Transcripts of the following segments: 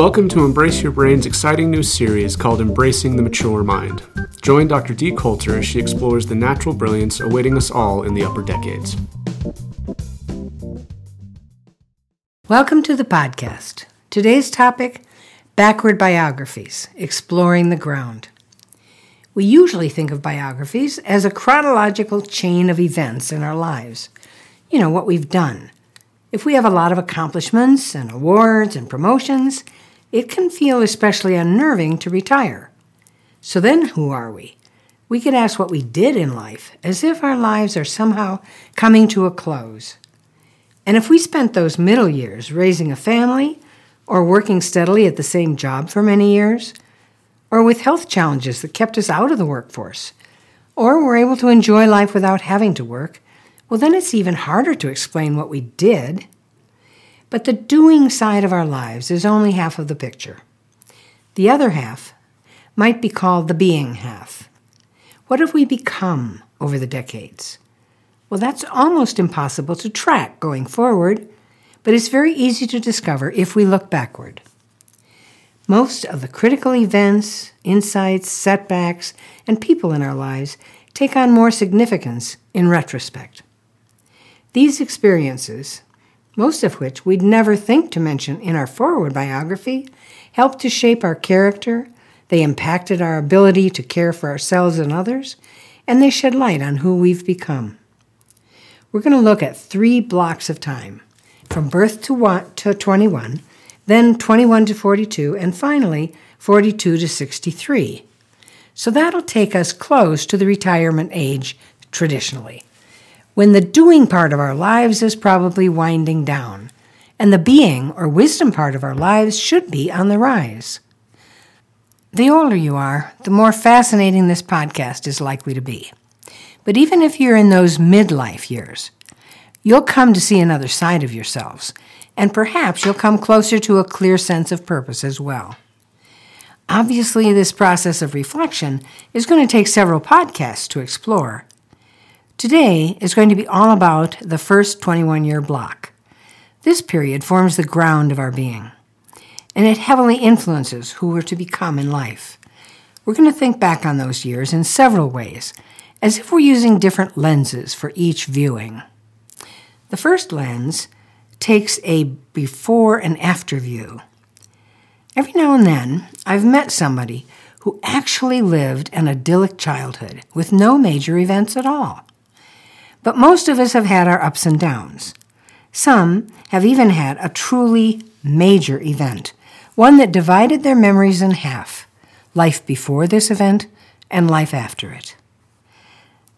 Welcome to Embrace Your Brain's exciting new series called Embracing the Mature Mind. Join Dr. Dee Coulter as she explores the natural brilliance awaiting us all in the upper decades. Welcome to the podcast. Today's topic Backward Biographies Exploring the Ground. We usually think of biographies as a chronological chain of events in our lives. You know, what we've done. If we have a lot of accomplishments and awards and promotions, it can feel especially unnerving to retire. So then, who are we? We can ask what we did in life as if our lives are somehow coming to a close. And if we spent those middle years raising a family or working steadily at the same job for many years, or with health challenges that kept us out of the workforce, or were able to enjoy life without having to work, well, then it's even harder to explain what we did. But the doing side of our lives is only half of the picture. The other half might be called the being half. What have we become over the decades? Well, that's almost impossible to track going forward, but it's very easy to discover if we look backward. Most of the critical events, insights, setbacks, and people in our lives take on more significance in retrospect. These experiences, most of which we'd never think to mention in our forward biography, helped to shape our character, they impacted our ability to care for ourselves and others, and they shed light on who we've become. We're going to look at three blocks of time from birth to, one, to 21 then 21 to 42, and finally 42 to 63. So that'll take us close to the retirement age traditionally, when the doing part of our lives is probably winding down, and the being or wisdom part of our lives should be on the rise. The older you are, the more fascinating this podcast is likely to be. But even if you're in those midlife years, you'll come to see another side of yourselves and perhaps you'll come closer to a clear sense of purpose as well. Obviously, this process of reflection is going to take several podcasts to explore. Today is going to be all about the first 21 year block. This period forms the ground of our being, and it heavily influences who we're to become in life. We're going to think back on those years in several ways, as if we're using different lenses for each viewing. The first lens takes a before and after view. Every now and then, I've met somebody who actually lived an idyllic childhood with no major events at all. But most of us have had our ups and downs. Some have even had a truly major event, one that divided their memories in half life before this event and life after it.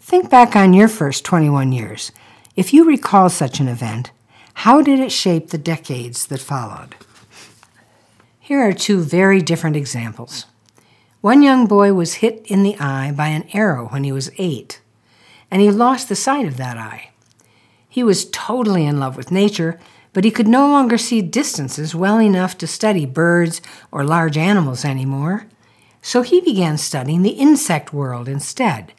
Think back on your first 21 years. If you recall such an event, how did it shape the decades that followed? Here are two very different examples. One young boy was hit in the eye by an arrow when he was eight, and he lost the sight of that eye. He was totally in love with nature, but he could no longer see distances well enough to study birds or large animals anymore, so he began studying the insect world instead.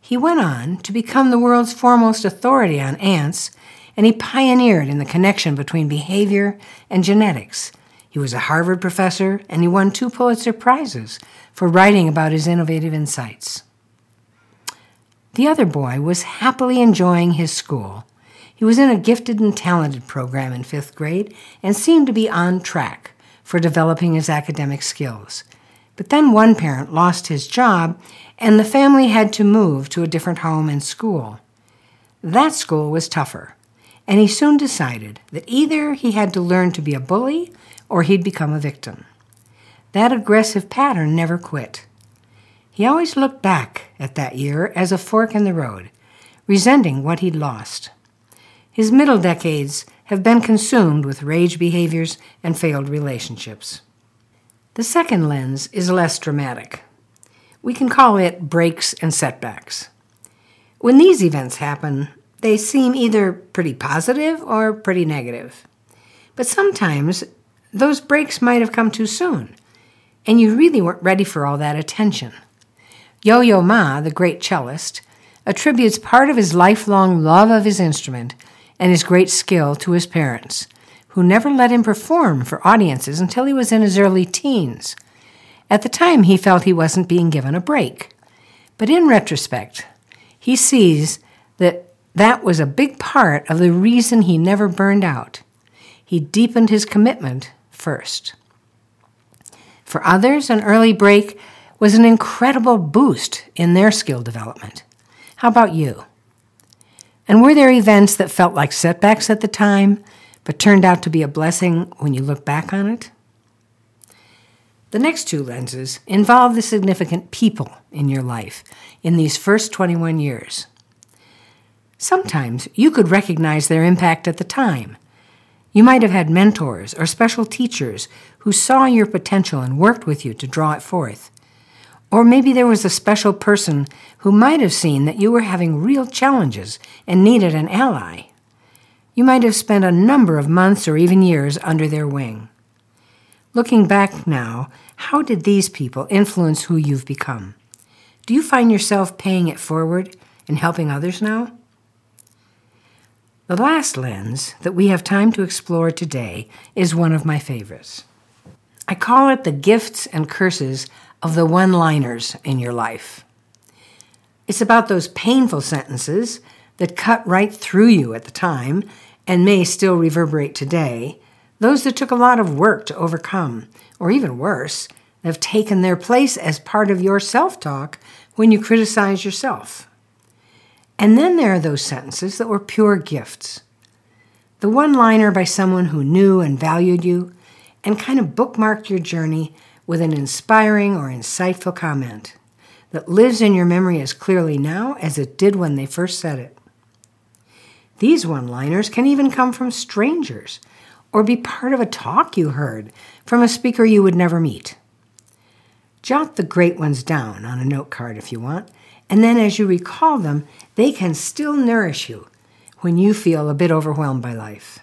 He went on to become the world's foremost authority on ants and he pioneered in the connection between behavior and genetics. He was a Harvard professor, and he won two Pulitzer Prizes for writing about his innovative insights. The other boy was happily enjoying his school. He was in a gifted and talented program in fifth grade and seemed to be on track for developing his academic skills. But then one parent lost his job, and the family had to move to a different home and school. That school was tougher and he soon decided that either he had to learn to be a bully or he'd become a victim. That aggressive pattern never quit. He always looked back at that year as a fork in the road, resenting what he'd lost. His middle decades have been consumed with rage behaviors and failed relationships. The second lens is less dramatic. We can call it breaks and setbacks. When these events happen, they seem either pretty positive or pretty negative. But sometimes those breaks might have come too soon, and you really weren't ready for all that attention. Yo Yo Ma, the great cellist, attributes part of his lifelong love of his instrument and his great skill to his parents, who never let him perform for audiences until he was in his early teens. At the time, he felt he wasn't being given a break. But in retrospect, he sees that that was a big part of the reason he never burned out. He deepened his commitment first. For others, an early break was an incredible boost in their skill development. How about you? And were there events that felt like setbacks at the time, but turned out to be a blessing when you look back on it? The next two lenses involve the significant people in your life in these first 21 years. Sometimes you could recognize their impact at the time. You might have had mentors or special teachers who saw your potential and worked with you to draw it forth. Or maybe there was a special person who might have seen that you were having real challenges and needed an ally. You might have spent a number of months or even years under their wing. Looking back now, how did these people influence who you've become? Do you find yourself paying it forward and helping others now? The last lens that we have time to explore today is one of my favorites. Call it the gifts and curses of the one liners in your life. It's about those painful sentences that cut right through you at the time and may still reverberate today, those that took a lot of work to overcome, or even worse, have taken their place as part of your self talk when you criticize yourself. And then there are those sentences that were pure gifts. The one liner by someone who knew and valued you and kind of bookmarked your journey with an inspiring or insightful comment that lives in your memory as clearly now as it did when they first said it. These one liners can even come from strangers or be part of a talk you heard from a speaker you would never meet. Jot the great ones down on a note card if you want, and then as you recall them, they can still nourish you when you feel a bit overwhelmed by life.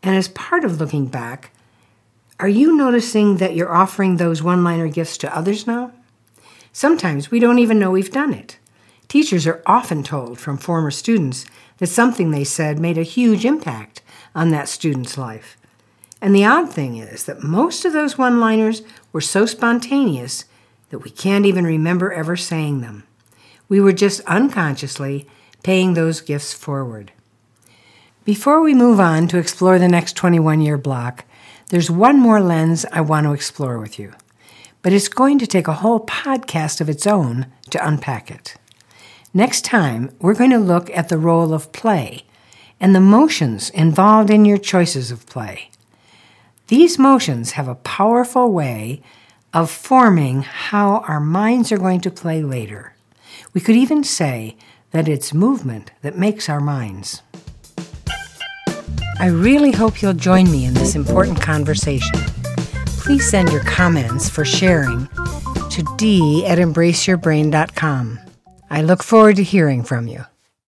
And as part of looking back, are you noticing that you're offering those one liner gifts to others now? Sometimes we don't even know we've done it. Teachers are often told from former students that something they said made a huge impact on that student's life. And the odd thing is that most of those one liners were so spontaneous that we can't even remember ever saying them. We were just unconsciously paying those gifts forward. Before we move on to explore the next 21 year block, there's one more lens I want to explore with you, but it's going to take a whole podcast of its own to unpack it. Next time, we're going to look at the role of play and the motions involved in your choices of play. These motions have a powerful way of forming how our minds are going to play later. We could even say that it's movement that makes our minds. I really hope you'll join me in this important conversation. Please send your comments for sharing to d at embraceyourbrain.com. I look forward to hearing from you.